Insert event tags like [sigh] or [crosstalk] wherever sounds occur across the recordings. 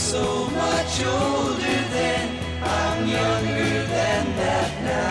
so much older then. I'm younger than that now.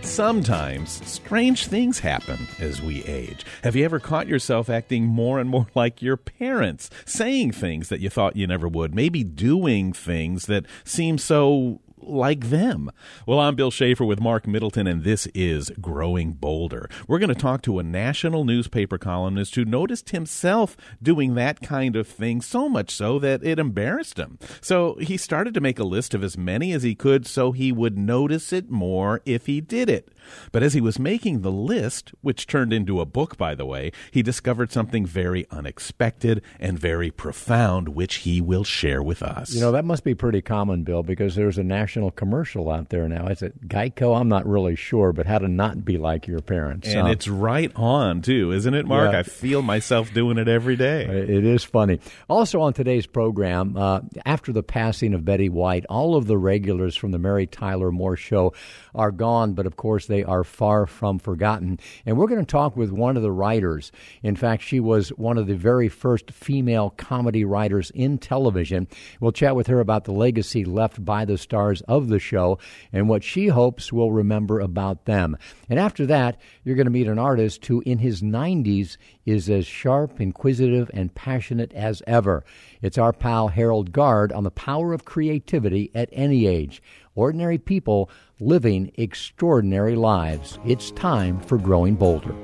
Sometimes strange things happen as we age. Have you ever caught yourself acting more and more [laughs] like your parents, saying things that you thought you never would, maybe doing things that seem so like them. Well, I'm Bill Schaefer with Mark Middleton, and this is Growing Bolder. We're going to talk to a national newspaper columnist who noticed himself doing that kind of thing so much so that it embarrassed him. So he started to make a list of as many as he could so he would notice it more if he did it. But as he was making the list, which turned into a book, by the way, he discovered something very unexpected and very profound, which he will share with us. You know, that must be pretty common, Bill, because there's a national commercial out there now. Is it Geico? I'm not really sure, but how to not be like your parents. And Uh, it's right on, too, isn't it, Mark? Yeah. I feel myself doing it every day. It is funny. Also, on today's program, uh, after the passing of Betty White, all of the regulars from the Mary Tyler Moore Show are gone, but of course, they are far from forgotten. And we're going to talk with one of the writers. In fact, she was one of the very first female comedy writers in television. We'll chat with her about the legacy left by the stars of the show and what she hopes we'll remember about them. And after that, you're going to meet an artist who, in his 90s, is as sharp, inquisitive, and passionate as ever. It's our pal Harold Garde on the power of creativity at any age. Ordinary people living extraordinary lives. It's time for Growing Bolder.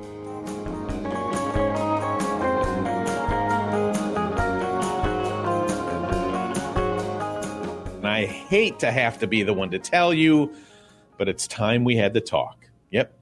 And I hate to have to be the one to tell you, but it's time we had the talk. Yep.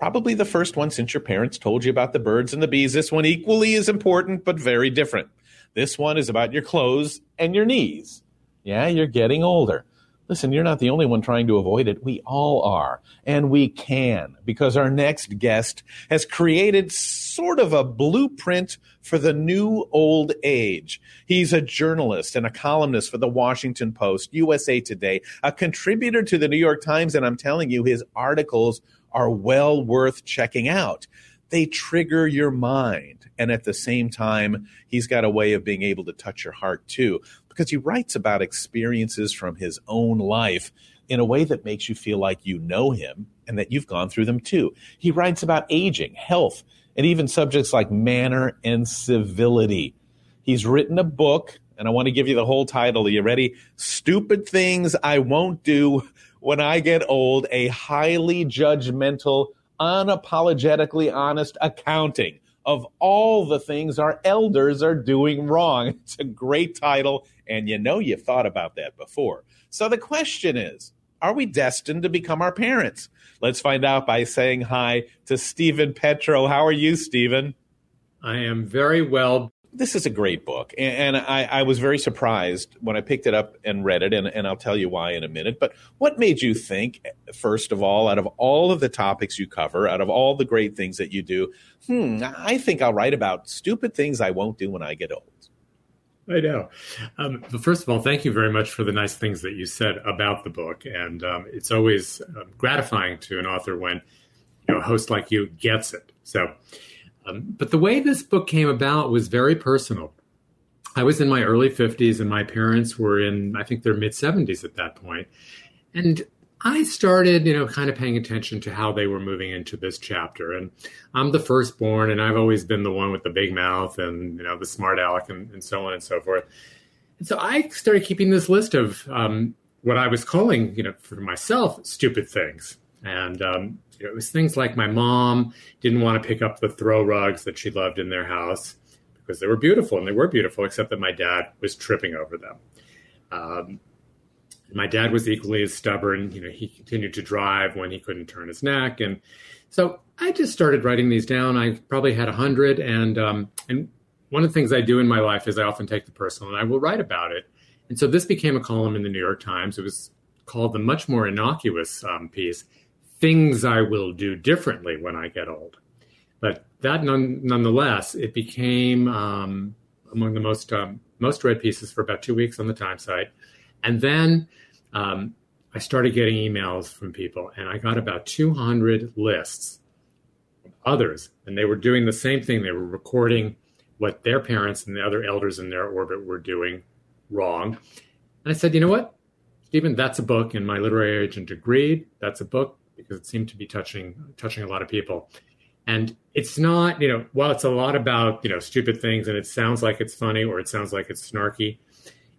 Probably the first one since your parents told you about the birds and the bees. This one equally is important, but very different. This one is about your clothes and your knees. Yeah, you're getting older. Listen, you're not the only one trying to avoid it. We all are. And we can, because our next guest has created sort of a blueprint for the new old age. He's a journalist and a columnist for the Washington Post, USA Today, a contributor to the New York Times, and I'm telling you, his articles are well worth checking out. They trigger your mind. And at the same time, he's got a way of being able to touch your heart too, because he writes about experiences from his own life in a way that makes you feel like you know him and that you've gone through them too. He writes about aging, health, and even subjects like manner and civility. He's written a book, and I want to give you the whole title. Are you ready? Stupid Things I Won't Do When I Get Old, a highly judgmental, unapologetically honest accounting of all the things our elders are doing wrong. [laughs] It's a great title, and you know you've thought about that before. So the question is are we destined to become our parents? Let's find out by saying hi to Steven Petrow. How are you, Steven? I am very well. This is a great book, and, I, I was very surprised when I picked it up and read it, and, and I'll tell you why in a minute. But what made you think, first of all, out of all of the topics you cover, out of all the great things that you do, hmm, I think I'll write about stupid things I won't do when I get old. I know. Um, but first of all, thank you very much for the nice things that you said about the book, and um, it's always um, gratifying to an author when you know a host like you gets it. So, um, but the way this book came about was very personal. I was in my early 50s, and my parents were in, I think, their mid 70s at that point, and I started, you know, kind of paying attention to how they were moving into this chapter. And I'm the firstborn, and I've always been the one with the big mouth and, you know, the smart aleck and, and so on and so forth. And so I started keeping this list of um, what I was calling, you know, for myself, stupid things. And um, you know, it was things like my mom didn't want to pick up the throw rugs that she loved in their house because they were beautiful, and they were beautiful, except that my dad was tripping over them. Um, my dad was equally as stubborn. You know, he continued to drive when he couldn't turn his neck, and so I just started writing these down. I probably had a hundred, and um, and one of the things I do in my life is I often take the personal and I will write about it. And so this became a column in the New York Times. It was called the much more innocuous um, piece, "Things I Will Do Differently When I Get Old." But that, none, nonetheless, it became um, among the most um, most read pieces for about two weeks on the Times site. And then um, I started getting emails from people, and I got about 200 lists of others, and they were doing the same thing. They were recording what their parents and the other elders in their orbit were doing wrong. And I said, you know what, Steven, that's a book. And my literary agent agreed. That's a book because it seemed to be touching touching a lot of people. And it's not, you know, while it's a lot about, you know, stupid things and it sounds like it's funny or it sounds like it's snarky,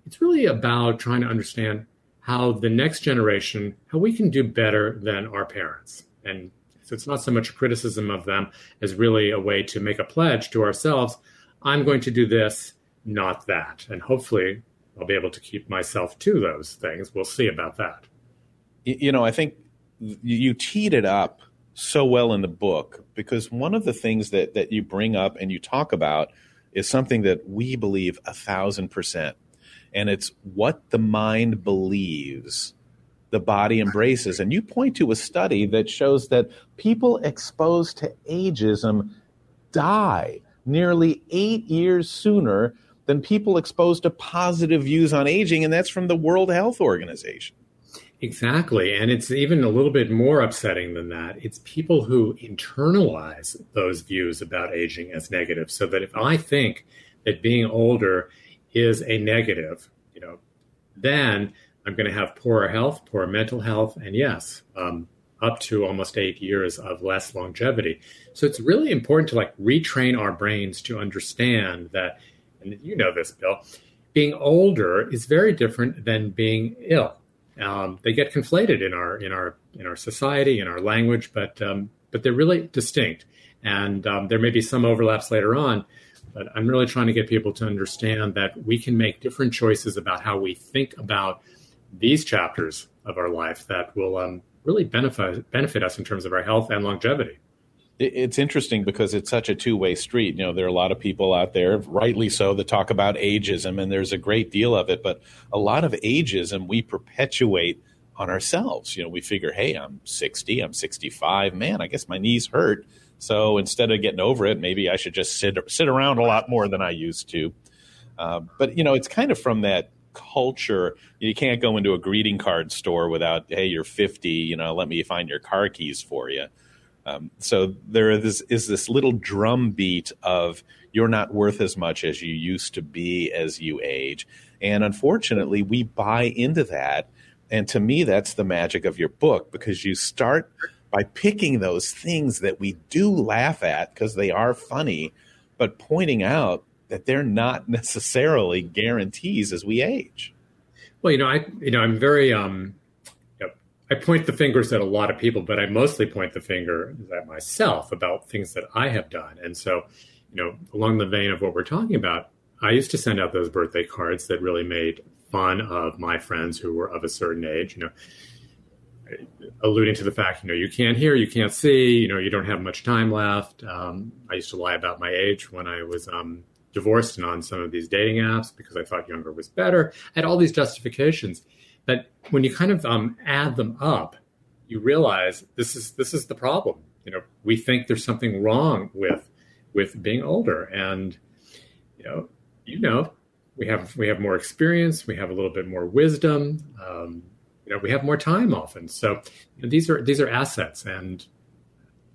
it's really about trying to understand how the next generation, how we can do better than our parents. And so it's not so much a criticism of them as really a way to make a pledge to ourselves I'm going to do this, not that. And hopefully I'll be able to keep myself to those things. We'll see about that. You know, I think you teed it up so well in the book because one of the things that, that you bring up and you talk about is something that we believe a thousand percent. And it's what the mind believes the body embraces. And you point to a study that shows that people exposed to ageism die nearly eight years sooner than people exposed to positive views on aging. And that's from the World Health Organization. Exactly. And it's even a little bit more upsetting than that. It's people who internalize those views about aging as negative. So that if I think that being older is a negative, you know, then I'm going to have poorer health, poorer mental health, and yes, um, up to almost eight years of less longevity. So it's really important to like retrain our brains to understand that, and you know this, Bill, being older is very different than being ill. Um, they get conflated in our in our in our society in our language, but um, but they're really distinct, and um, there may be some overlaps later on. But I'm really trying to get people to understand that we can make different choices about how we think about these chapters of our life that will um, really benefit benefit us in terms of our health and longevity it's interesting because it's such a two-way street. You know, there are a lot of people out there, rightly so, that talk about ageism, and there's a great deal of it. But a lot of ageism we perpetuate on ourselves. You know, we figure, hey, I'm 60, I'm 65, man, I guess my knees hurt. So instead of getting over it, maybe I should just sit sit around a lot more than I used to. Uh, but you know, it's kind of from that culture. You can't go into a greeting card store without, hey, you're 50. You know, let me find your car keys for you. Um, so there is, is this little drum beat of you're not worth as much as you used to be as you age. And unfortunately, we buy into that. And to me, that's the magic of your book because you start by picking those things that we do laugh at because they are funny, but pointing out that they're not [laughs] necessarily guarantees as we age. Well, you know, I you know I'm very um, I point the fingers at a lot of people, but I mostly point the finger at myself about things that I have done. And so, you know, along the vein of what we're talking about, I used to send out those birthday cards that really made fun of my friends who were of a certain age, you know, alluding to the fact, you know, you can't hear, you can't see, you know, you don't have much time left. Um, I used to lie about my age when I was um, divorced and on some of these dating apps because I thought younger was better. I had all these justifications. But when you kind of um, add them up, you realize this is this is the problem. You know, we think there's something wrong with with being older, and you know, you know, we have we have more experience, we have a little bit more wisdom. Um, you know, we have more time often. So you know, these are these are assets, and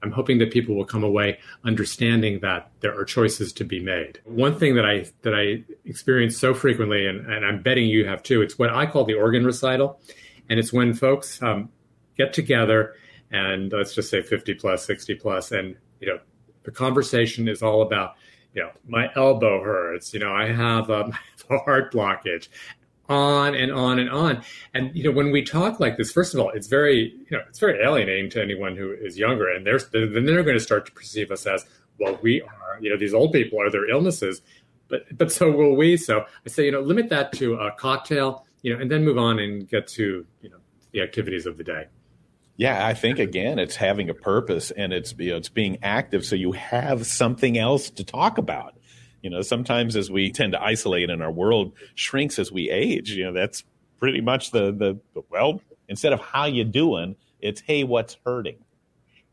I'm hoping that people will come away understanding that there are choices to be made. One thing that I that I experience so frequently, and, and I'm betting you have too, it's what I call the organ recital, and it's when folks um, get together and let's just say 50 plus, 60 plus, and you know the conversation is all about you know my elbow hurts, you know I have um, [laughs] a heart blockage, on and on and on. And you know, when we talk like this, first of all, it's very you know it's very alienating to anyone who is younger, and they're then they're going to start to perceive us as well. We are you know these old people are their illnesses, but but so will we. So I say you know limit that to a cocktail, you know, and then move on and get to you know the activities of the day. Yeah, I think again, it's having a purpose and it's you know, it's being active, so you have something else to talk about. You know, sometimes as we tend to isolate and our world shrinks as we age, you know, that's pretty much the, the, well, instead of how you doing, it's, hey, what's hurting?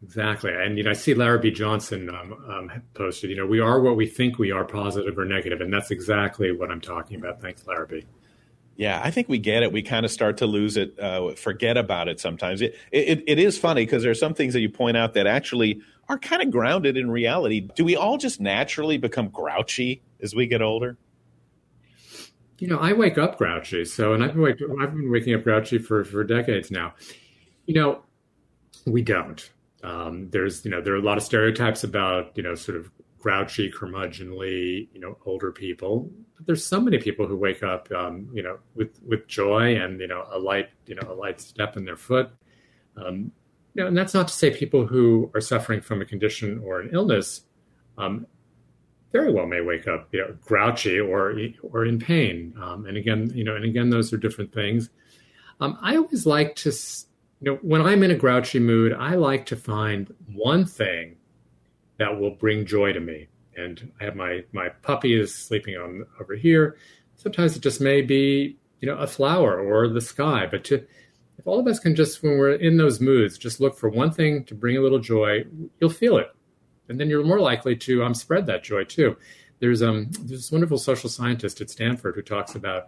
Exactly. And, you know, I see Larrabee Johnson um, um, posted, you know, we are what we think we are, positive or. And that's exactly what I'm talking about. Thanks, Larrabee. Yeah, I think we get it. We kind of start to lose it, uh, forget about it sometimes. It, it, it is funny because there are some things that you point out that actually are kind of grounded in reality. Do we all just naturally become grouchy as we get older? You know, I wake up grouchy. So, and I've been, wake, I've been waking up grouchy for, for decades now. You know, we don't. Um, there's, you know, there are a lot of stereotypes about, you know, sort of grouchy, curmudgeonly, you know, older people. But there's so many people who wake up, um, you know, with with joy and you know a light, you know, a light step in their foot. Um, you know, and that's not to say people who are suffering from a condition or an illness um, very well may wake up, you know, grouchy or or in pain. Um, and again, you know, and again, those are different things. Um, I always like to, you know, when I'm in a grouchy mood, I like to find one thing that will bring joy to me. And I have my my puppy is sleeping on over here. Sometimes it just may be you know a flower or the sky, but to if all of us can just when we're in those moods, just look for one thing to bring a little joy, you'll feel it, and then you're more likely to um, spread that joy too. There's um there's this wonderful social scientist at Stanford who talks about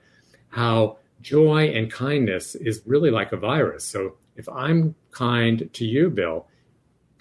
how joy and kindness is really like a virus. So if I'm kind to you, Bill,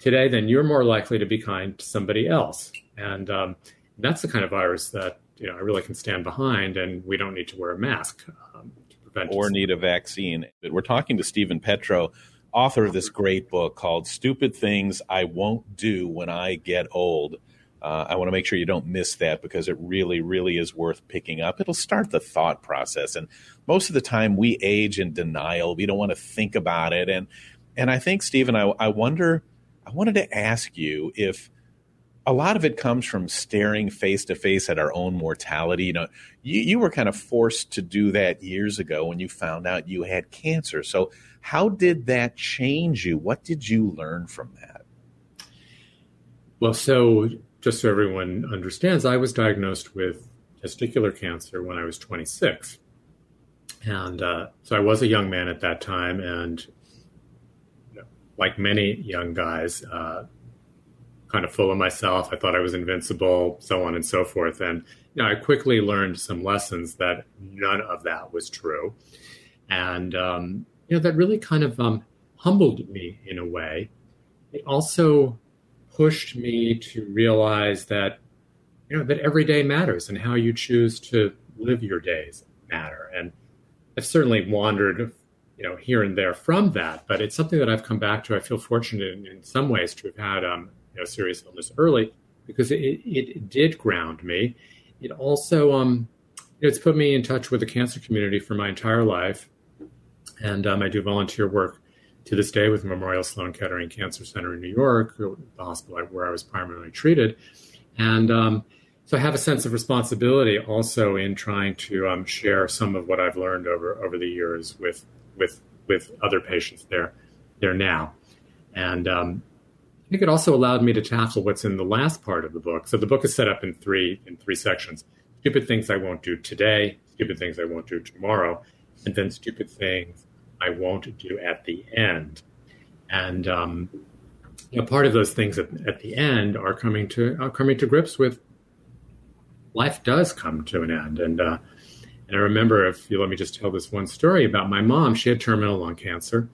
today, then you're more likely to be kind to somebody else. And um, that's the kind of virus that you know I really can stand behind, and we don't need to wear a mask um, to prevent or need a vaccine. We're talking to Steven Petrow, author of this great book called "Stupid Things I Won't Do When I Get Old." Uh, I want to make sure you don't miss that because it really, really is worth picking up. It'll start the thought process, and most of the time we age in denial. We don't want to think about it, and and I think Steven, I, I wonder I wanted to ask you if a lot of it comes from staring face to face at our own mortality. You know, you, you were kind of forced to do that years ago when you found out you had cancer. So, how did that change you? What did you learn from that? Well, so just so everyone understands, I was diagnosed with testicular cancer when I was 26. And uh, so I was a young man at that time, and like many young guys, uh, kind of full of myself. I thought I was invincible, so on and so forth. And you know, I quickly learned some lessons that none of that was true, and um, you know that really kind of um, humbled me in a way. It also pushed me to realize that you know that every day matters and how you choose to live your days matter. And I've certainly wandered you know, here and there from that. But it's something that I've come back to. I feel fortunate in, in some ways to have had um, you know, serious illness early because it, it did ground me. It also um, it's put me in touch with the cancer community for my entire life, and um, I do volunteer work to this day with Memorial Sloan Kettering Cancer Center in New York, the hospital where I was primarily treated, and um, so I have a sense of responsibility also in trying to um, share some of what I've learned over over the years with with with other patients there there now, and um, I think it also allowed me to tackle what's in the last part of the book. So the book is set up in three in three sections: stupid things I won't do today, stupid things I won't do tomorrow, and then stupid things I won't do at the end. And um, you know, part of those things at, at the end are coming to are coming to grips with life does come to an end, and uh, and I remember, if you let me just tell this one story about my mom, she had terminal lung cancer.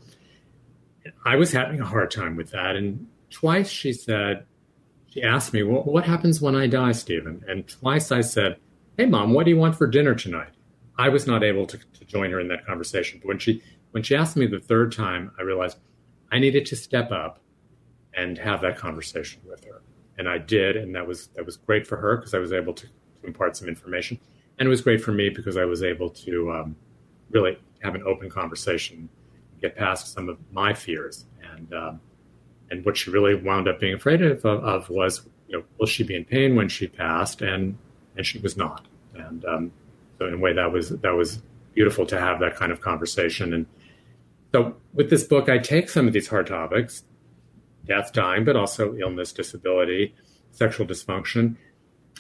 I was having a hard time with that. And twice she said, she asked me, well, what happens when I die, Steven? And twice I said, hey, mom, what do you want for dinner tonight? I was not able to, to join her in that conversation. But when she, when she asked me the third time, I realized I needed to step up and have that conversation with her. And I did. And that was, that was great for her because I was able to, to impart some information and it was great for me because I was able to um, really have an open conversation, get past some of my fears, and um, and what she really wound up being afraid of, of, was, you know, will she be in pain when she passed, and and she was not, and um, so in a way that was that was beautiful to have that kind of conversation, and so with this book, I take some of these hard topics, death, dying, but also illness, disability, sexual dysfunction,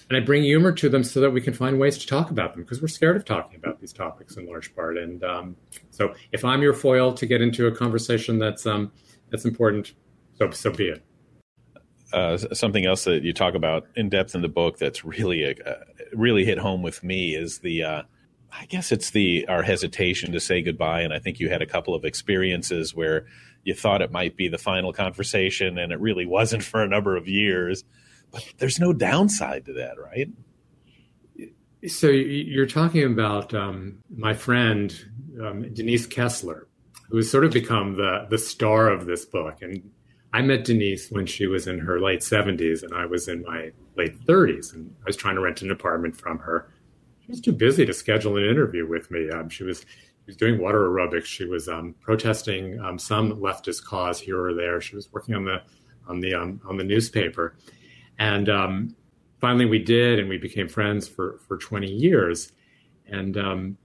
and I bring humor to them so that we can find ways to talk about them because we're scared of talking about these topics in large part. And um, so, if I'm your foil to get into a conversation that's um, that's important, so so be it. Uh, something else that you talk about in depth in the book that's really uh, really hit home with me is the uh, I guess it's the our hesitation to say goodbye, and I think you had a couple of experiences where you thought it might be the final conversation, and it really wasn't [laughs] for a number of years. But there's no downside to that, right? So you're talking about um, my friend um, Denise Kessler, who has sort of become the the star of this book. And I met Denise when she was in her late 70s, and I was in my late 30s, and I was trying to rent an apartment from her. She was too busy to schedule an interview with me. Um, she was she was doing water aerobics. She was um, protesting um, some leftist cause here or there. She was working on the on the um, on the newspaper, and um, finally we did, and we became friends for for 20 years. And um,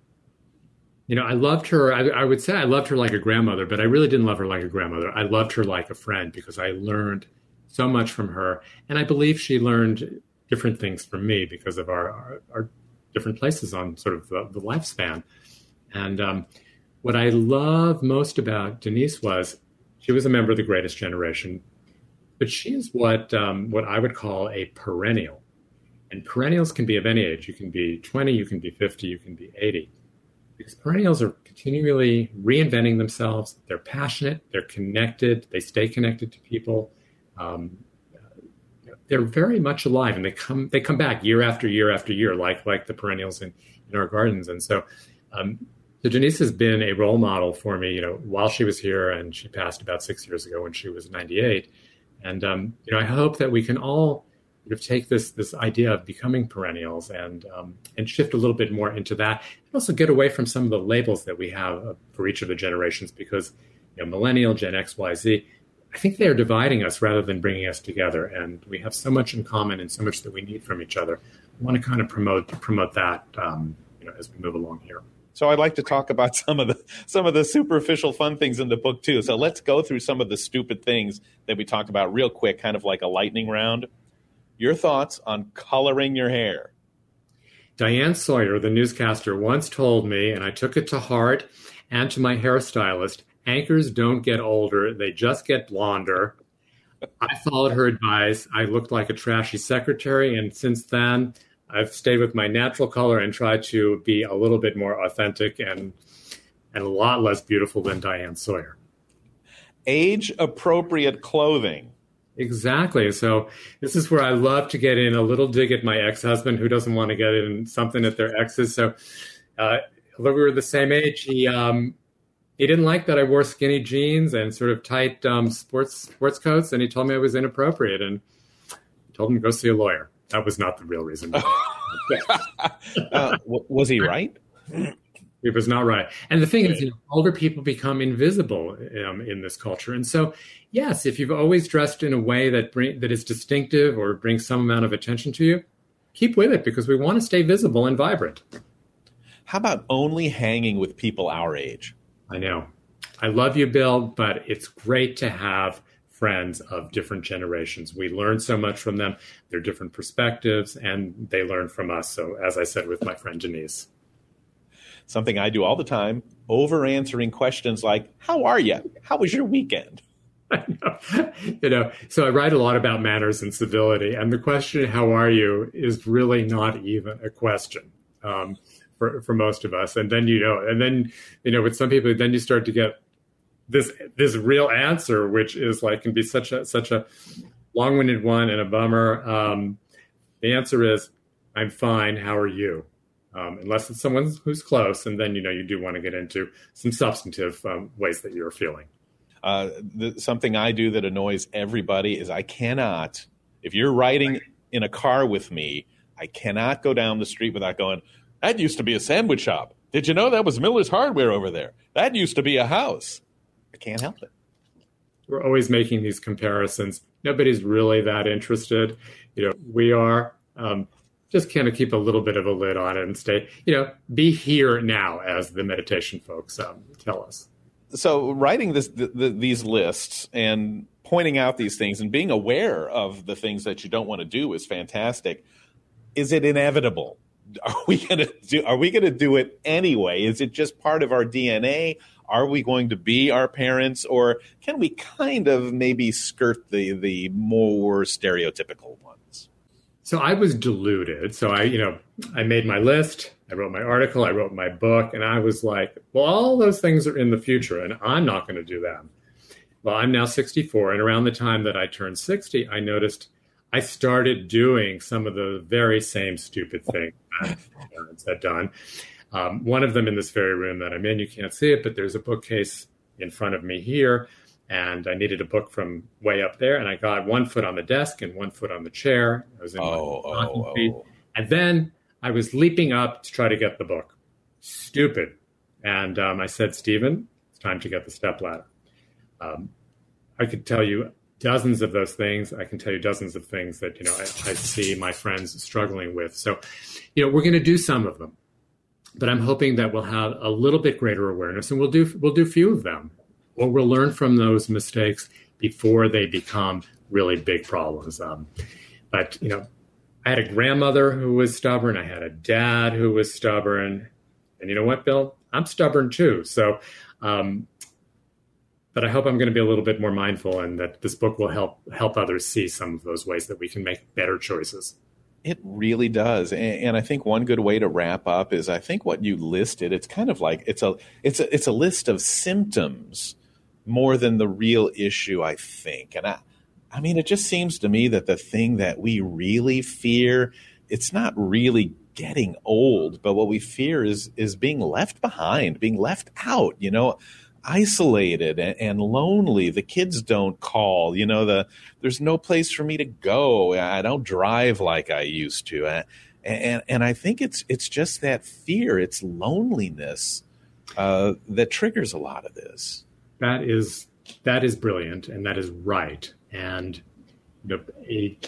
you know, I loved her. I, I, would say I loved her like a grandmother, but I really didn't love her like a grandmother. I loved her like a friend because I learned so much from her, and I believe she learned different things from me because of our our, our different places on sort of the, the lifespan. And um, what I love most about Denise was she was a member of the Greatest Generation, but she's what um, what I would call a perennial. And perennials can be of any age. You can be 20, you can be 50, you can be 80. Because perennials are continually reinventing themselves. They're passionate, they're connected, they stay connected to people. Um, they're very much alive and they come they come back year after year after year, like like the perennials in, in our gardens. And so um, so Denise has been a role model for me, you know, while she was here and she passed about six years ago when she was 98. And, um, you know, I hope that we can all sort of take this this idea of becoming perennials and um, and shift a little bit more into that, and also get away from some of the labels that we have for each of the generations. Because you know, millennial, Gen X, Y, Z, I think they are dividing us rather than bringing us together, and we have so much in common and so much that we need from each other. I want to kind of promote promote that um, you know as we move along here. So I'd like to talk about [laughs] some of the some of the superficial fun things in the book too. So let's go through some of the stupid things that we talked about real quick, kind of like a lightning round your thoughts on coloring your hair. Diane Sawyer, the newscaster, once told me, and I took it to heart and to my hairstylist anchors don't get older, they just get blonder. I followed her advice. I looked like a trashy secretary, and since then, I've stayed with my natural color and tried to be a little bit more authentic and and a lot less beautiful than Diane Sawyer. Age appropriate clothing. Exactly. So this is where I love to get in a little dig at my ex-husband who doesn't want to get in something at their exes. So uh, although we were the same age, he um, he didn't like that I wore skinny jeans and sort of tight um, sports sports coats, and he told me I was inappropriate, and told him to go see a lawyer. That was not the real reason. [laughs] uh, was he right? It was not right. And the thing is, you know, older people become invisible um, in this culture. And so, yes, if you've always dressed in a way that bring, that is distinctive or brings some amount of attention to you, keep with it because we want to stay visible and vibrant. How about only hanging with people our age? I know. I love you, Bill, but it's great to have friends of different generations. We learn so much from them, their different perspectives, and they learn from us. So, as I said with my friend Denise something I do all the time, over answering questions like, How are you? How was your weekend? [laughs] you know, so I write a lot about manners and civility, and the question "How are you?" is really not even a question um, for for most of us. And then you know, and then you know, with some people, then you start to get this this real answer, which is like can be such a such a long winded one and a bummer. Um, the answer is, "I'm fine. How are you?" um, unless it's someone who's close, and then you know you do want to get into some substantive um, ways that you're feeling. Uh, the, something I do that annoys everybody is I cannot, if you're riding in a car with me, I cannot go down the street without going. That used to be a sandwich shop. Did you know that was Miller's Hardware over there? That used to be a house. I can't help it. We're always making these comparisons. Nobody's really that interested. You know, we are. Um, just kind of keep a little bit of a lid on it and stay, you know, be here now, as the meditation folks um, tell us. So, writing this, the, the, these lists and pointing out these things and being aware of the things that you don't want to do is fantastic. Is it inevitable? [laughs] Are we going to do? Are we going to do it anyway? Is it just part of our DNA? Are we going to be our parents, or can we kind of maybe skirt the the more stereotypical ones So I was deluded. So I, you know, I made my list. I wrote my article, I wrote my book, and I was like, well, all those things are in the future, and I'm not going to do them. Well, I'm now 64, and around the time that I turned 60, I noticed I started doing some of the very same stupid things that parents had done. Um, one of them in this very room that I'm in, you can't see it, but there's a bookcase in front of me here. And I needed a book from way up there. And I got one foot on the desk and one foot on the chair. I was in oh, my oh, feet. oh. And then I was leaping up to try to get the book. Stupid. And um, I said, Steven, it's time to get the step ladder. Um, I could tell you dozens of those things. I can tell you dozens of things that you know I, I see my friends struggling with. So, you know, we're going to do some of them, but I'm hoping that we'll have a little bit greater awareness, and we'll do we'll do few of them, or we'll learn from those mistakes before they become really big problems. Um, but you know, I had a grandmother who was stubborn. I had a dad who was stubborn, and you know what, Bill? I'm stubborn too. So. Um, but I hope I'm going to be a little bit more mindful and that this book will help help others see some of those ways that we can make better choices. It really does, and, and, I think one good way to wrap up is I think what you listed. It's kind of like it's a it's a it's a list of symptoms more than the real issue. I think, and I I mean, it just seems to me that the thing that we really fear it's not really getting old, but what we fear is is being left behind, being left out. You know, isolated and, lonely. The kids don't call. You know, the there's no place for me to go. I don't drive like I used to. And and, and I think it's it's just that fear. It's loneliness uh, that triggers a lot of this. That is that is brilliant, and that is right. And the, a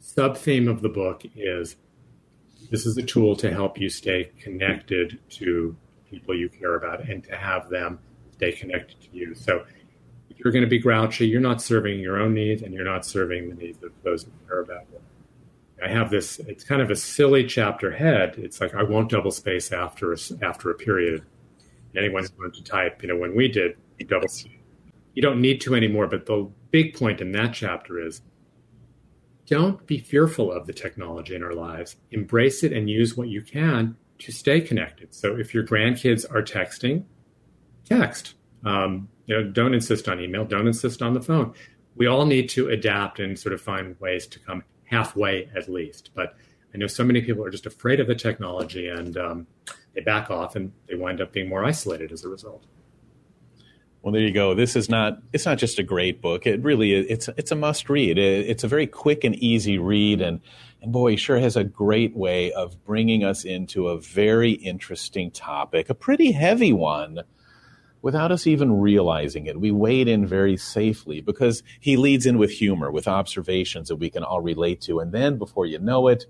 sub theme of the book is this is a tool to help you stay connected to people you care about and to have them stay connected to you. So if you're going to be grouchy, you're not serving your own needs and you're not serving the needs of those who care about you. I have this, it's kind of a silly chapter head. It's like, I won't double space after a, after a period. Anyone's going to type, you know, when we did, double You don't need to anymore. But the big point in that chapter is don't be fearful of the technology in our lives. Embrace it and use what you can to stay connected. So if your grandkids are texting, text. Um, you know, don't insist on email. Don't insist on the phone. We all need to adapt and sort of find ways to come halfway at least. But I know so many people are just afraid of the technology and um, they back off and they wind up being more isolated as a result. Well, there you go. This is not. It's not just a great book. It really is. It's it's a must read. It, it's a very quick and easy read, and and boy, sure has a great way of bringing us into a very interesting topic, a pretty heavy one without us even realizing it. We wade in very safely because he leads in with humor, with observations that we can all relate to. And then before you know it,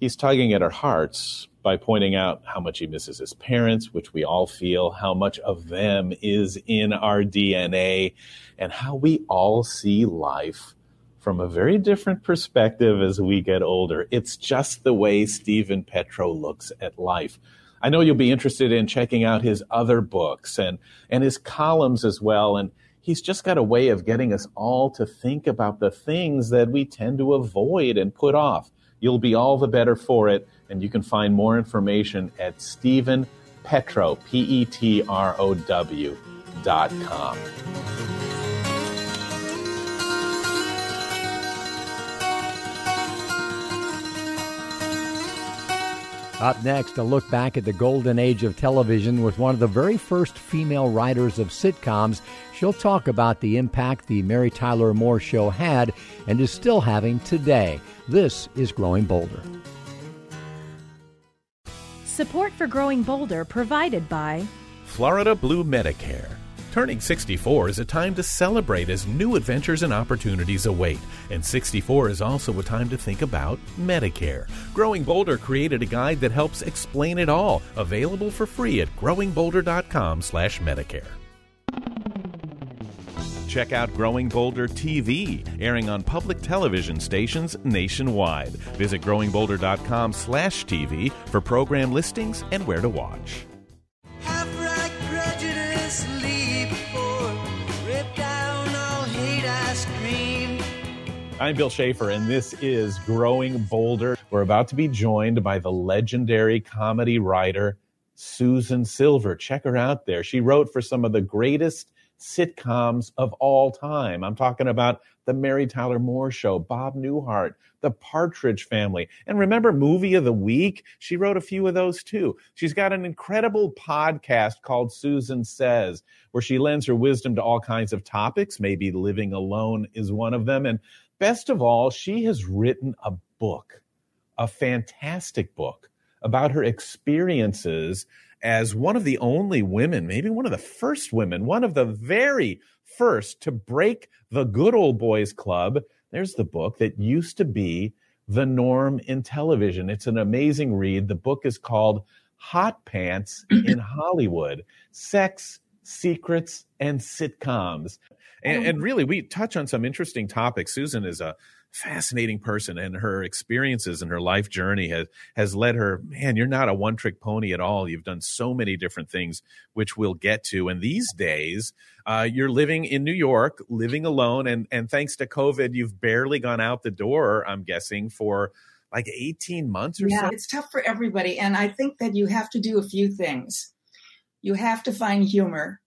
he's tugging at our hearts by pointing out how much he misses his parents, which we all feel, how much of them is in our DNA, and how we all see life from a very different perspective as we get older. It's just the way Steven Petrow looks at life. I know you'll be interested in checking out his other books and, and his columns as well. And he's just got a way of getting us all to think about the things that we tend to avoid and put off. You'll be all the better for it. And you can find more information at Steven Petrow, P E T R O W dot com. Up next, a look back at the golden age of television with one of the very first female writers of sitcoms. She'll talk about the impact the Mary Tyler Moore Show had and is still having today. This is Growing Bolder. Support for Growing Bolder provided by Florida Blue Medicare Turning 64 is a time to celebrate as new adventures and opportunities await. And 64 is also a time to think about Medicare. Growing Bolder created a guide that helps explain it all, available for free at growingbolder.com/medicare. Check out Growing Bolder TV, airing on public television stations nationwide. Visit growingbolder.com/tv for program listings and where to watch. I'm Bill Schaefer, and this is Growing Bolder. We're about to be joined by the legendary comedy writer Susan Silver. Check her out there. She wrote for some of the greatest sitcoms of all time. I'm talking about The Mary Tyler Moore Show, Bob Newhart, The Partridge Family. And remember, Movie of the Week? She wrote a few of those too. She's got an incredible podcast called Susan Says, where she lends her wisdom to all kinds of topics. Maybe living alone is one of them. And best of all, she has written a book, a fantastic book about her experiences as one of the only women, maybe one of the first women, one of the very first to break the good old boys club. There's the book that used to be the norm in television. It's an amazing read. The book is called Hot Pants in [clears throat] Hollywood Sex, Secrets, and Sitcoms. And, and, really, we touch on some interesting topics. Susan is a fascinating person, and her experiences and her life journey has has led her. Man, you're not a one trick pony at all. You've done so many different things, which we'll get to. And these days, uh, you're living in New York, living alone, and and thanks to COVID, you've barely gone out the door. I'm guessing for like 18 months or yeah, so. It's tough for everybody, and I think that you have to do a few things. You have to find humor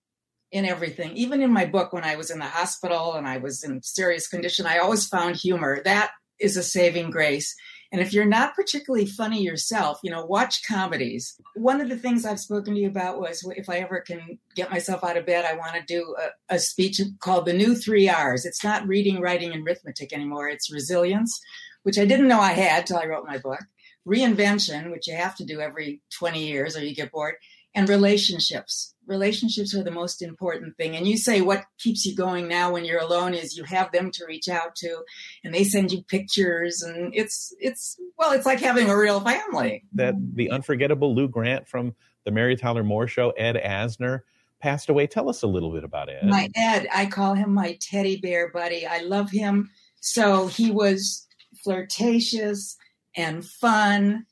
in everything. Even in my book, when I was in the hospital and I was in serious condition, I always found humor. That is a saving grace. And if you're not particularly funny yourself, you know, watch comedies. One of the things I've spoken to you about was if I ever can get myself out of bed, I want to do a, a speech called the new three R's. It's not reading, writing, and arithmetic anymore. It's resilience, which I didn't know I had till I wrote my book. Reinvention, which you have to do every 20 years or you get bored, and relationships relationships are the most important thing. And you say what keeps you going now when you're alone is you have them to reach out to and they send you pictures and it's it's well, it's like having a real family. That the unforgettable Lou Grant from the Mary Tyler Moore show, Ed Asner, passed away. Tell us a little bit about Ed. My Ed, I call him my teddy bear buddy. I love him. So he was flirtatious and fun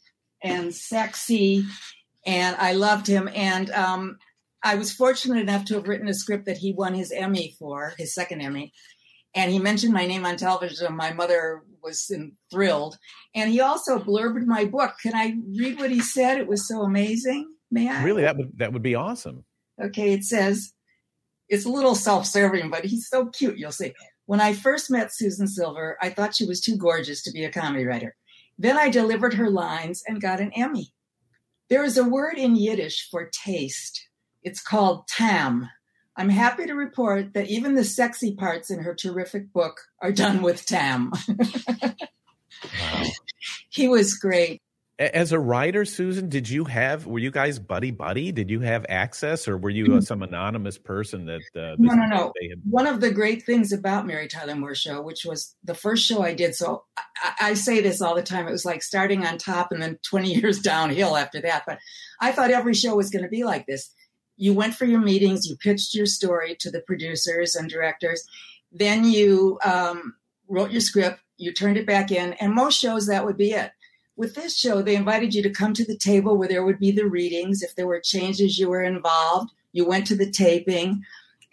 and sexy and I loved him. And um, I was fortunate enough to have written a script that he won his Emmy for, his second Emmy. And he mentioned my name on television. My mother was thrilled. And he also blurbed my book. Can I read what he said? It was so amazing. May I? Really, that would that would be awesome. Okay, it says it's a little self-serving, but he's so cute. You'll see. When I first met Susan Silver, I thought she was too gorgeous to be a comedy writer. Then I delivered her lines and got an Emmy. There is a word in Yiddish for taste. It's called Tam. I'm happy to report that even the sexy parts in her terrific book are done with Tam. [laughs] wow. He was great. As a writer, Susan, did you have were you guys buddy buddy? Did you have access, or were you uh, some anonymous person that? Uh, no, no, no. Had... One of the great things about Mary Tyler Moore Show, which was the first show I did, so I, I say this all the time. It was like starting on top and then [laughs] twenty years downhill after that. But I thought every show was going to be like this you went for your meetings, you pitched your story to the producers and directors, then you um, wrote your script, you turned it back in, and most shows that would be it. With this show, they invited you to come to the table where there would be the readings. If there were changes, you were involved. You went to the taping,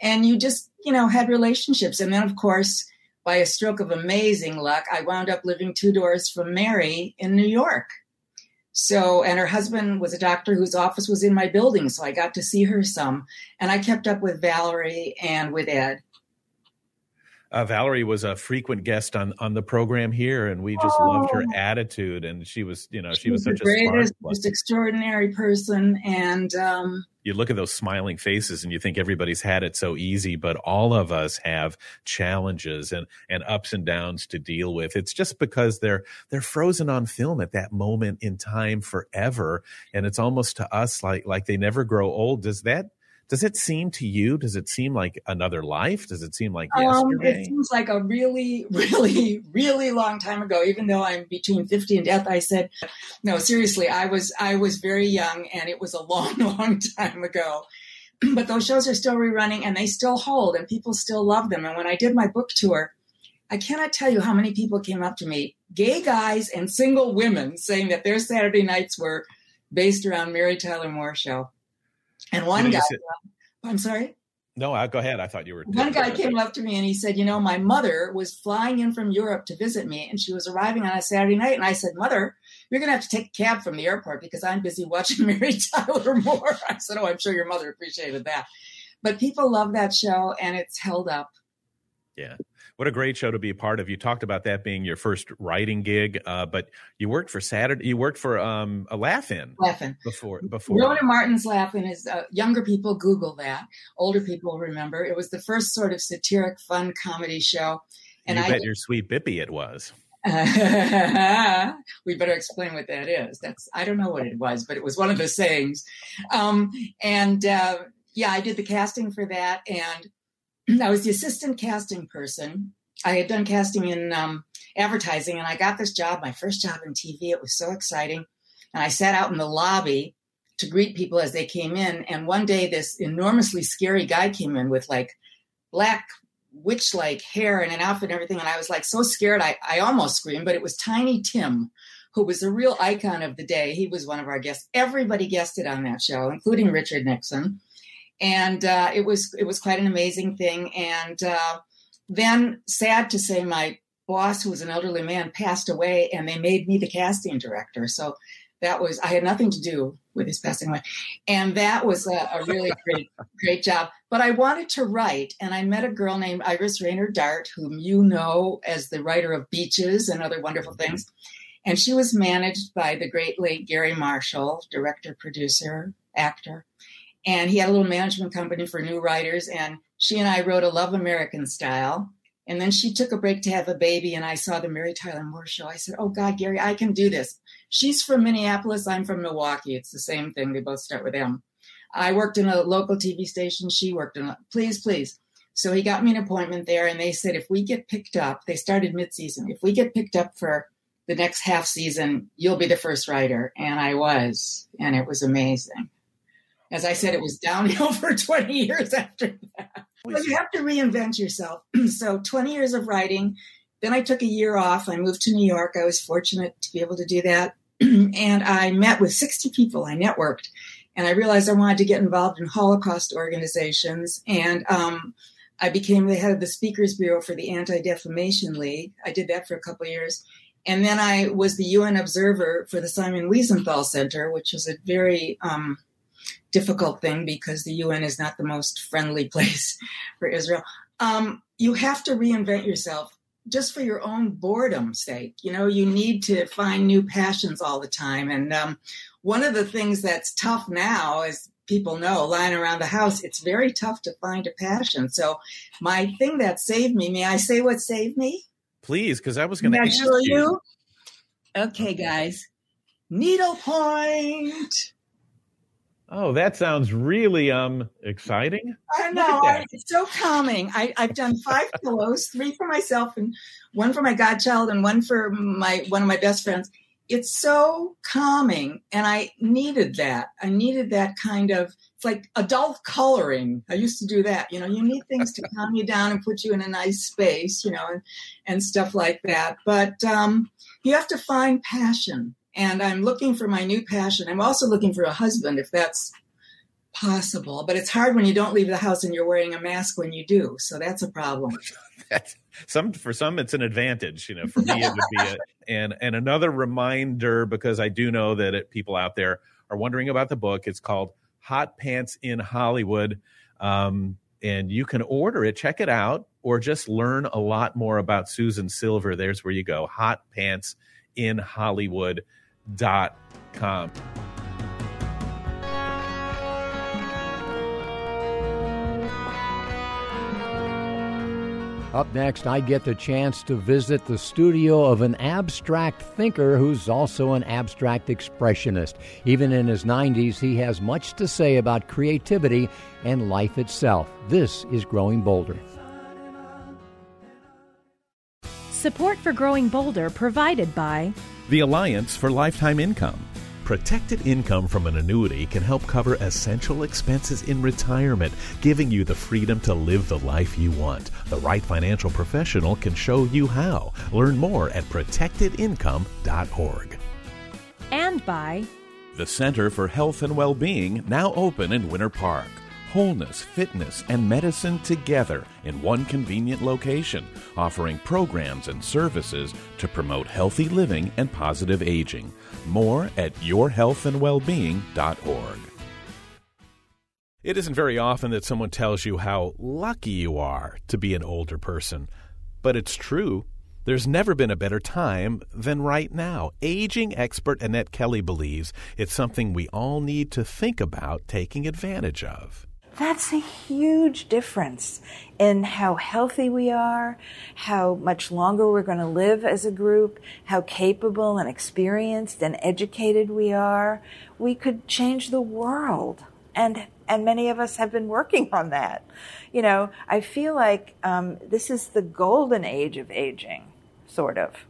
and you just, you know, had relationships. And then, of course, by a stroke of amazing luck, I wound up living two doors from Mary in New York. So, and her husband was a doctor whose office was in my building. So I got to see her some. And I kept up with Valerie and with Ed. Uh, Valerie was a frequent guest on on the program here, and we just oh, loved her oh. attitude. And she was, you know, she, she was, was such greatest, a most extraordinary person. And um, you look at those smiling faces, and you think everybody's had it so easy, but all of us have challenges and and ups and downs to deal with. It's just because they're they're frozen on film at that moment in time forever, and it's almost to us like like they never grow old. Does that does it seem to you does it seem like another life? Does it seem like yesterday um, it seems like a really [laughs] really really long time ago. Even though i'm between 50 and death i said no seriously i was i was very young and it was a [laughs] long long time ago. [clears throat] But those shows are still rerunning and they still hold and people still love them. And when i did my book tour i cannot tell you how many people came up to me gay guys and single women saying that their saturday nights were based around mary tyler moore show and one guy, oh, I'm sorry. No, I, go ahead. I thought you were. One guy came up to me and he said, You know, my mother was flying in from Europe to visit me and she was arriving on a Saturday night. And I said, Mother, you're going to have to take a cab from the airport because I'm busy watching [laughs] Mary Tyler Moore. I said, Oh, I'm sure your mother appreciated that. But people love that show and it's held up. Yeah. What a great show to be a part of. You talked about that being your first writing gig, uh, but you worked for Saturday. You worked for um, a Laugh-In. Laugh-In before. Before Rowan Martin's Laugh-In is uh, younger people Google that. Older people remember it was the first sort of satiric, fun comedy show. And you I bet your sweet Bippy it was. [laughs] we better explain what that is. That's I don't know what it was, but it was one of the sayings. Um, and uh, yeah, I did the casting for that, and [clears throat] I was the assistant casting person. I had done casting in um, advertising, and I got this job, my first job in TV. It was so exciting. And I sat out in the lobby to greet people as they came in. And one day, this enormously scary guy came in with like black witch like hair and an outfit and everything. And I was like so scared, I, I almost screamed, but it was Tiny Tim, who was a real icon of the day. He was one of our guests. Everybody guested on that show, including Richard Nixon and uh, it was it was quite an amazing thing. And uh, then, sad to say, my boss, who was an elderly man, passed away, and they made me the casting director. So that was I had nothing to do with his passing away, and that was a, a really [laughs] great great job. But I wanted to write, and I met a girl named Iris Rainer Dart, whom you know as the writer of Beaches and other wonderful things. And she was managed by the great late Garry Marshall, director, producer, actor and he had a little management company for new writers and she and i wrote a love american style. And then she took a break to have a baby and i saw the mary tyler moore show. I said oh god Garry, i can do this. She's from minneapolis i'm from milwaukee. It's the same thing. They both start with m. I worked in a local tv station. She worked in a please please. So he got me an appointment there and they said if we get picked up they started mid-season if we get picked up for the next half season you'll be the first writer. And i was and it was amazing as I said, it was downhill [laughs] for 20 years after that. But you have to reinvent yourself. [clears throat] so 20 years of writing. Then I took a year off. I moved to New York. I was fortunate to be able to do that. [clears throat] and I met with 60 people. I networked. And I realized I wanted to get involved in Holocaust organizations. And um, I became the head of the Speakers Bureau for the Anti Defamation League. I did that for a couple years. And then I was the UN observer for the Simon Wiesenthal Center, which was a very um, difficult thing because the UN is not the most friendly [laughs] place for Israel. Um, you have to reinvent yourself just for your own boredom's sake. You know, you need to find new passions all the time. And um, one of the things that's tough now, as people know, lying around the house, it's very tough to find a passion. So, my thing that saved me, may I say what saved me? Please, because I was going to ask you. you. Okay, guys. Needlepoint. Oh, that sounds really um exciting. I know. I, it's so calming. I, I've done five [laughs] pillows, three for myself and one for my godchild and one for my one of my best friends. It's so calming and I needed that. I needed that kind of it's like adult coloring. I used to do that. You know, you need things to [laughs] calm you down and put you in a nice space, you know, and, and stuff like that. But um, you have to find passion and I'm looking for my new passion. I'm also looking for a husband if that's possible, but it's hard when you don't leave the house and you're wearing a mask when you do. So that's a problem. [laughs] some for some it's an advantage, you know. For me, it would be a, [laughs] and and another reminder because I do know that it, people out there are wondering about the book. It's called Hot Pants in Hollywood, um, and you can order it. Check it out, or just learn a lot more about Susan Silver. There's where you go. Hot Pants in Hollywood com. Up next, I get the chance to visit the studio of an abstract thinker who's also an abstract expressionist. Even in his 90s, he has much to say about creativity and life itself. This is Growing Bolder. Support for Growing Bolder provided by the Alliance for Lifetime Income. Protected income from an annuity can help cover essential expenses in retirement, giving you the freedom to live the life you want. The right financial professional can show you how. Learn more at protectedincome.org. And by the Center for Health and Well-being, now open in Winter Park wholeness, fitness, and medicine together in one convenient location, offering programs and services to promote healthy living and positive aging. More at yourhealthandwellbeing.org. It isn't very often that someone tells you how lucky you are to be an older person, but it's true. There's never been a better time than right now. Aging expert Annette Kelly believes it's something we all need to think about taking advantage of. That's a huge difference in how healthy we are, how much longer we're going to live as a group, how capable and experienced and educated we are. We could change the world. And and many of us have been working on that. You know, I feel like um, this is the golden age of aging, sort of.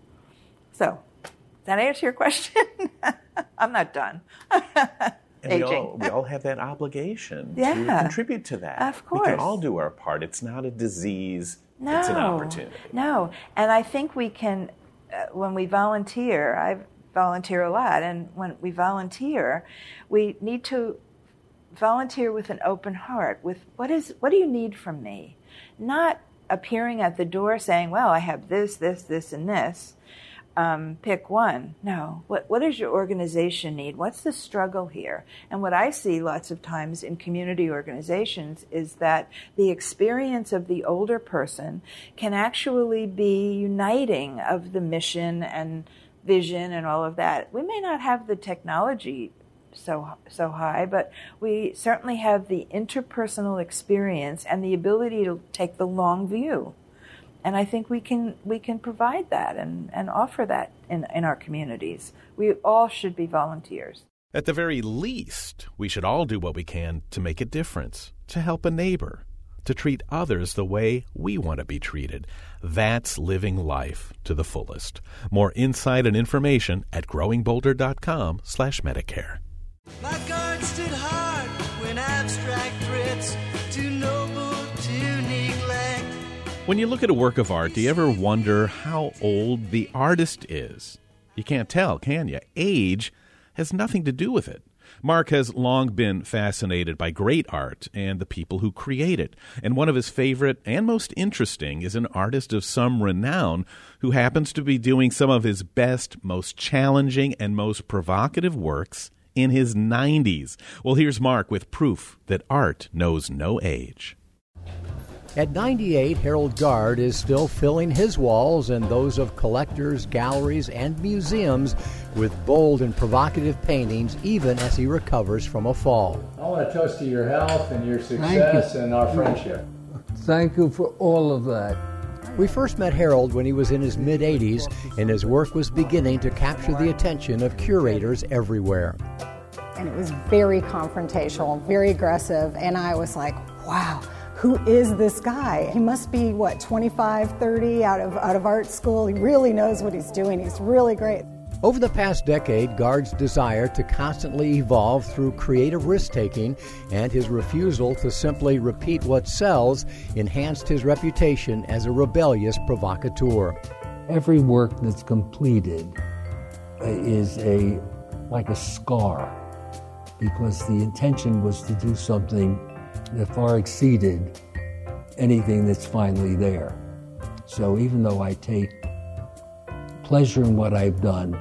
So, does that answer your question? [laughs] I'm not done. [laughs] And we all, we all have that obligation Yeah. to contribute to that. Of course. We can all do our part. It's not a disease, No, it's an opportunity. No, and I think we can, uh, when we volunteer, I volunteer a lot, and when we volunteer, we need to volunteer with an open heart. With what is what do you need from me? Not appearing at the door saying, "Well, I have this, this, this, and this." Um, pick one. No. What what does your organization need? What's the struggle here? And what I see lots of times in community organizations is that the experience of the older person can actually be uniting of the mission and vision and all of that. We may not have the technology so so high, but we certainly have the interpersonal experience and the ability to take the long view and I think we can we can provide that and, and offer that in, in our communities. We all should be volunteers. At the very least, we should all do what we can to make a difference, to help a neighbor, to treat others the way we want to be treated. That's living life to the fullest. More insight and information at growingbolder.com slash Medicare. When you look at a work of art, do you ever wonder how old the artist is? You can't tell, can you? Age has nothing to do with it. Mark has long been fascinated by great art and the people who create it. And one of his favorite and most interesting is an artist of some renown who happens to be doing some of his best, most challenging, and most provocative works in his 90s. Well, here's Mark with proof that art knows no age. At 98, Harold Garde is still filling his walls and those of collectors, galleries, and museums with bold and provocative paintings, even as he recovers from a fall. I want to toast to your health and your success and our friendship. Thank you for all of that. We first met Harold when he was in his mid 80s, and his work was beginning to capture the attention of curators everywhere. and it was very confrontational, very aggressive, and I was like, wow. Who is this guy? He must be what 25, 30 out of out of art school. He really knows what he's doing. He's really great. Over the past decade, Garde's desire to constantly evolve through creative risk taking and his refusal to simply repeat what sells enhanced his reputation as a rebellious provocateur. Every work that's completed is a like a scar because the intention was to do something that far exceeded anything that's finally there. So even though I take pleasure in what I've done,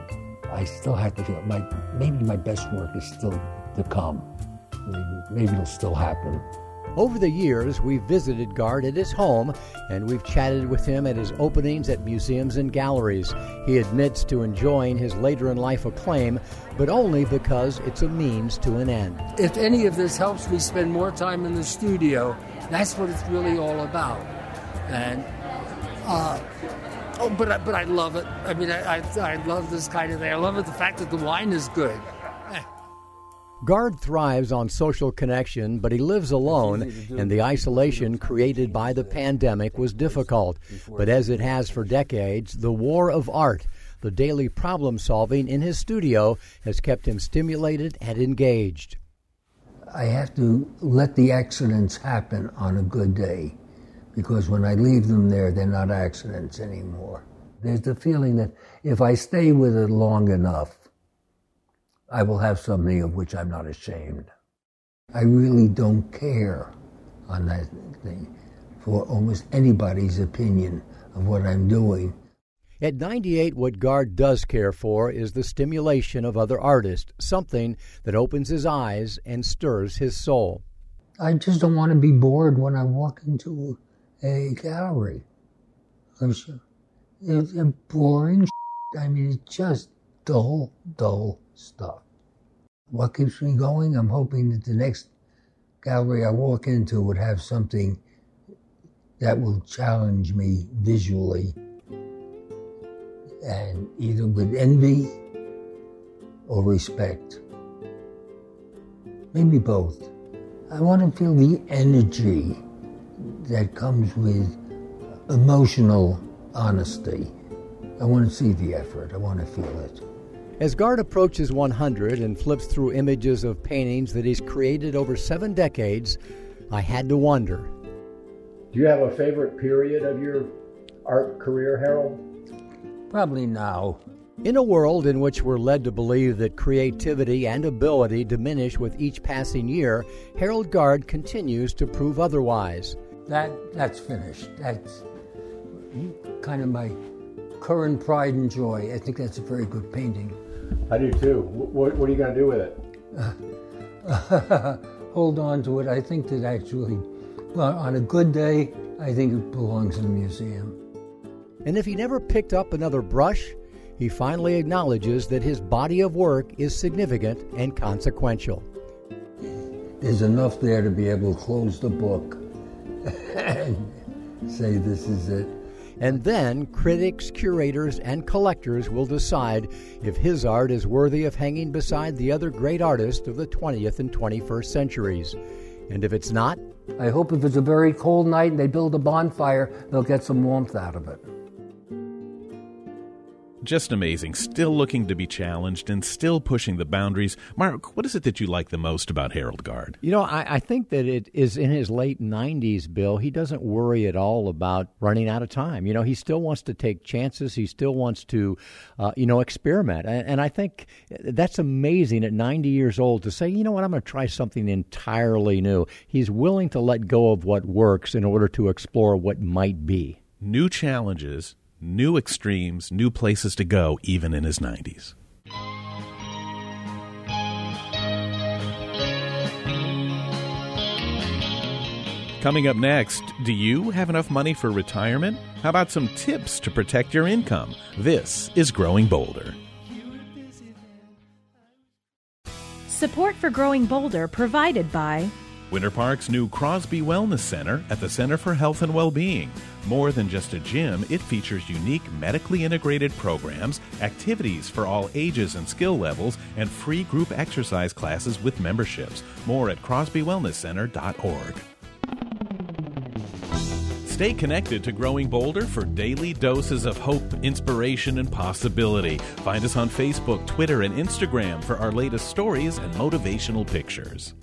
I still have to feel my maybe my best work is still to come. Maybe, maybe it'll still happen. Over the years, we've visited Garde at his home and we've chatted with him at his openings at museums and galleries. He admits to enjoying his later in life acclaim, but only because it's a means to an end. If any of this helps me spend more time in the studio, that's what it's really all about. And uh, oh, but I, but I love it. I mean, I, I I love this kind of thing. I love it. The fact that the wine is good. Garde thrives on social connection, but he lives alone, and the isolation created by the pandemic was difficult. But as it has for decades, the war of art, the daily problem solving in his studio, has kept him stimulated and engaged. I have to let the accidents happen on a good day because when I leave them there, they're not accidents anymore. There's the feeling that if I stay with it long enough, I will have something of which I'm not ashamed. I really don't care on that thing for almost anybody's opinion of what I'm doing. At 98, what Garde does care for is the stimulation of other artists, something that opens his eyes and stirs his soul. I just don't want to be bored when I walk into a gallery. I'm sure. It's boring. [laughs] I mean, it's just dull, dull stuff. What keeps me going? I'm hoping that the next gallery I walk into would have something that will challenge me visually and either with envy or respect. Maybe both. I want to feel the energy that comes with emotional honesty. I want to see the effort. I want to feel it. As Garde approaches 100 and flips through images of paintings that he's created over seven decades, I had to wonder. Do you have a favorite period of your art career, Harold? Probably now. In a world in which we're led to believe that creativity and ability diminish with each passing year, Harold Garde continues to prove otherwise. That that's finished. That's kind of my current pride and joy. I think that's a very good painting. I do too. What, what are you going to do with it? [laughs] Hold on to it. I think that actually, well, on a good day, I think it belongs in a museum. And if he never picked up another brush, he finally acknowledges that his body of work is significant and consequential. There's enough there to be able to close the book [laughs] and say this is it. And then critics, curators, and collectors will decide if his art is worthy of hanging beside the other great artists of the 20th and 21st centuries. And if it's not, I hope if it's a very cold night and they build a bonfire, they'll get some warmth out of it just amazing. Still looking to be challenged and still pushing the boundaries. Mark, what is it that you like the most about Harold Garde? You know, I, I, think that it is in his late 90s, Bill. He doesn't worry at all about running out of time. You know, he still wants to take chances. He still wants to, uh, you know, experiment. And, and I think that's amazing at 90 years old to say, you know what, I'm going to try something entirely new. He's willing to let go of what works in order to explore what might be. New challenges new extremes, new places to go, even in his 90s. Coming up next, do you have enough money for retirement? How about some tips to protect your income? This is Growing Bolder. Support for Growing Bolder provided by Winter Park's new Crosby Wellness Center at the Center for Health and Well-Being. More than just a gym, it features unique medically integrated programs, activities for all ages and skill levels, and free group exercise classes with memberships. More at crosbywellnesscenter.org. Stay connected to Growing Bolder for daily doses of hope, inspiration, and possibility. Find us on Facebook, Twitter, and Instagram for our latest stories and motivational pictures.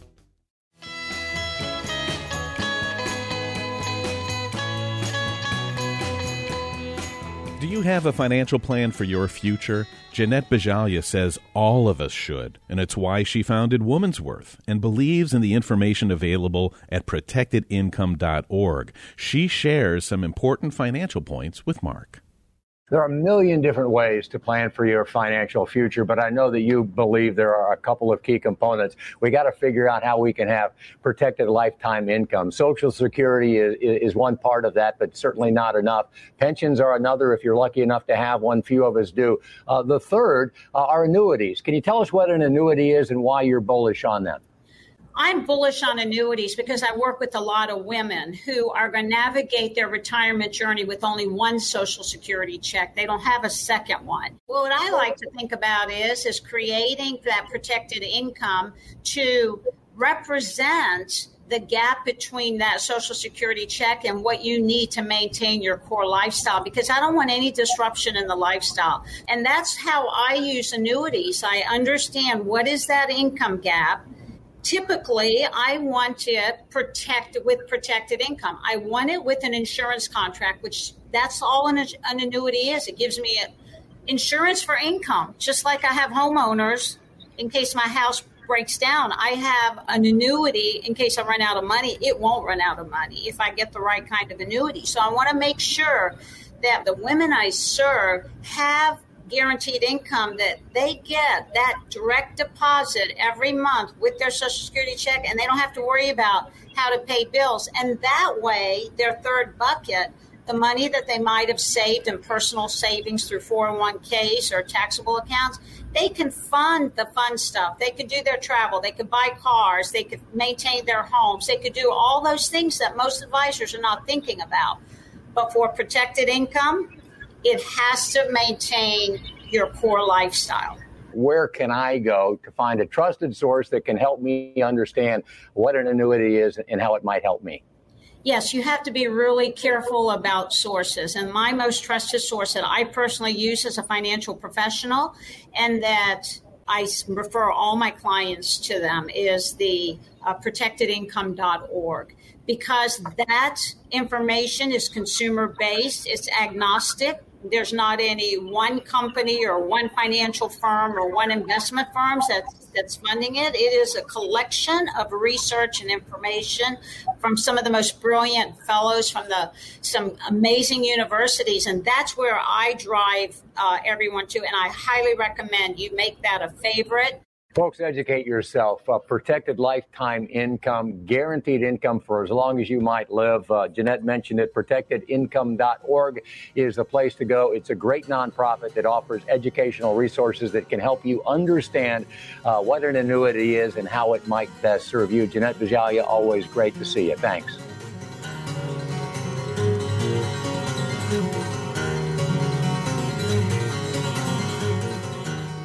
You have a financial plan for your future? Jeannette Bajalia says all of us should, and it's why she founded Woman's Worth and believes in the information available at protectedincome.org. She shares some important financial points with Mark. There are a million different ways to plan for your financial future, but I know that you believe there are a couple of key components. We got to figure out how we can have protected lifetime income. Social Security is, is one part of that, but certainly not enough. Pensions are another if you're lucky enough to have one. Few of us do. Uh, the third uh, are annuities. Can you tell us what an annuity is and why you're bullish on them? I'm bullish on annuities because I work with a lot of women who are going to navigate their retirement journey with only one social security check. They don't have a second one. Well, what I like to think about is is creating that protected income to represent the gap between that social security check and what you need to maintain your core lifestyle because I don't want any disruption in the lifestyle. And that's how I use annuities. I understand what is that income gap typically I want it protected with protected income. I want it with an insurance contract, which that's all an, an annuity is. It gives me insurance for income, just like I have homeowners in case my house breaks down. I have an annuity in case I run out of money. It won't run out of money if I get the right kind of annuity. So I want to make sure that the women I serve have guaranteed income that they get that direct deposit every month with their social security check and they don't have to worry about how to pay bills. And that way their third bucket the money that they might have saved in personal savings through 401ks or taxable accounts they can fund the fun stuff. They could do their travel. They could buy cars. They could maintain their homes. They could do all those things that most advisors are not thinking about. But for protected income it has to maintain your core lifestyle. Where can I go to find a trusted source that can help me understand what an annuity is and how it might help me? Yes, you have to be really careful about sources. And my most trusted source that I personally use as a financial professional and that I refer all my clients to them is the uh, protectedincome.org because that information is consumer based, it's agnostic, there's not any one company or one financial firm or one investment firm that's that's funding it. It is a collection of research and information from some of the most brilliant fellows from the some amazing universities, and that's where I drive uh, everyone to. And I highly recommend you make that a favorite. Folks, educate yourself. Uh, protected lifetime income, guaranteed income for as long as you might live. Uh, Jeannette mentioned it. Protectedincome.org is the place to go. It's a great nonprofit that offers educational resources that can help you understand uh, what an annuity is and how it might best serve you. Jeannette Bajalia, always great to see you. Thanks.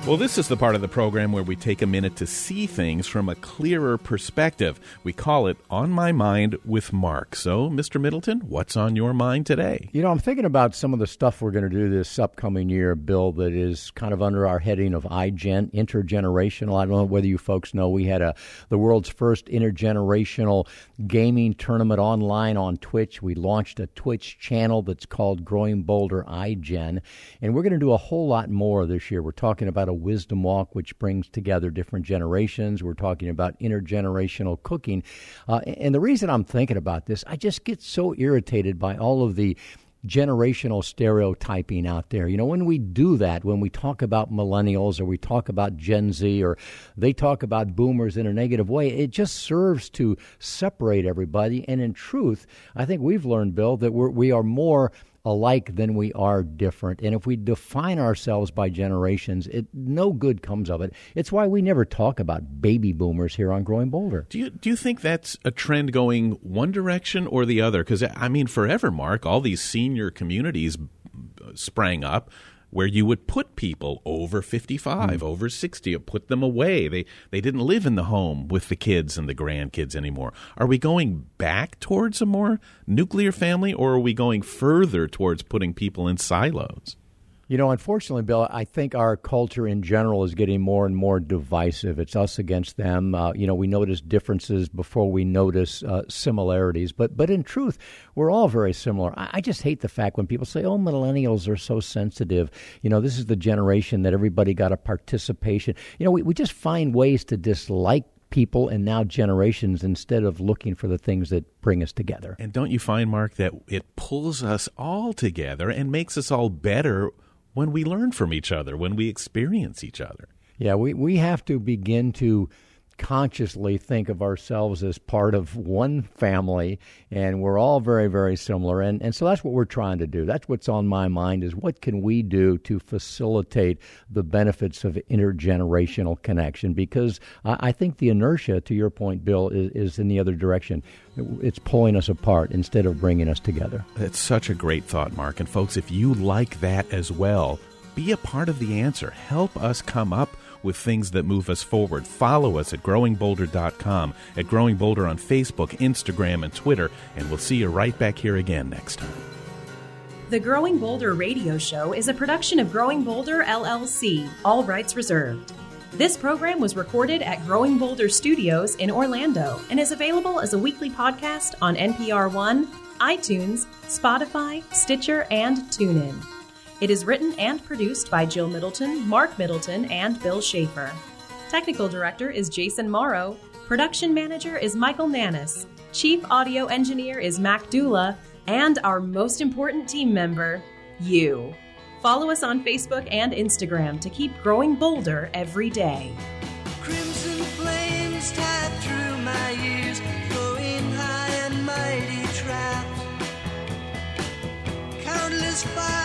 Well, this is the part of the program where we take a minute to see things from a clearer perspective. We call it On My Mind with Mark. So, Mr. Middleton, what's on your mind today? You know, I'm thinking about some of the stuff we're going to do this upcoming year, Bill, that is kind of under our heading of iGen, intergenerational. I don't know whether you folks know we had a the world's first intergenerational gaming tournament online on Twitch. We launched a Twitch channel that's called Growing Bolder iGen, and we're going to do a whole lot more this year. We're talking about a wisdom walk, which brings together different generations. We're talking about intergenerational cooking. Uh, and the reason I'm thinking about this, I just get so irritated by all of the generational stereotyping out there. You know, when we do that, when we talk about millennials or we talk about Gen Z or they talk about boomers in a negative way, it just serves to separate everybody. And in truth, I think we've learned, Bill, that we're, we are more alike than we are different. And if we define ourselves by generations, it no good comes of it. It's why we never talk about baby boomers here on Growing Bolder. Do you do you think that's a trend going one direction or the other? Because I mean, forever, Mark, all these senior communities sprang up where you would put people over 55, mm. over 60, put them away. They they didn't live in the home with the kids and the grandkids anymore. Are we going back towards a more nuclear family or are we going further towards putting people in silos? You know, unfortunately, Bill, I think our culture in general is getting more and more divisive. It's us against them. Uh, you know, we notice differences before we notice uh, similarities. But, but in truth, we're all very similar. I, I just hate the fact when people say, "Oh, millennials are so sensitive." You know, this is the generation that everybody got a participation. You know, we, we just find ways to dislike people and now generations instead of looking for the things that bring us together. And don't you find, Mark, that it pulls us all together and makes us all better when we learn from each other, when we experience each other. Yeah, we, we have to begin to consciously think of ourselves as part of one family and we're all very very similar. And and so that's what we're trying to do. That's what's on my mind is what can we do to facilitate the benefits of intergenerational connection? Because I, I think the inertia to your point Bill is, is in the other direction. It's pulling us apart instead of bringing us together. That's such a great thought Mark. And folks if you like that as well be a part of the answer. Help us come up with things that move us forward. Follow us at growingbolder.com, at Growing Bolder on Facebook, Instagram, and Twitter, and we'll see you right back here again next time. The Growing Bolder radio show is a production of Growing Bolder LLC, all rights reserved. This program was recorded at Growing Bolder Studios in Orlando and is available as a weekly podcast on NPR One, iTunes, Spotify, Stitcher, and TuneIn. It is written and produced by Jill Middleton, Mark Middleton, and Bill Shafer. Technical Director is Jason Morrow. Production Manager is Michael Nannis. Chief Audio Engineer is Mac Dula. And our most important team member, you. Follow us on Facebook and Instagram to keep growing bolder every day. Crimson flames through my ears, high and mighty. Countless fire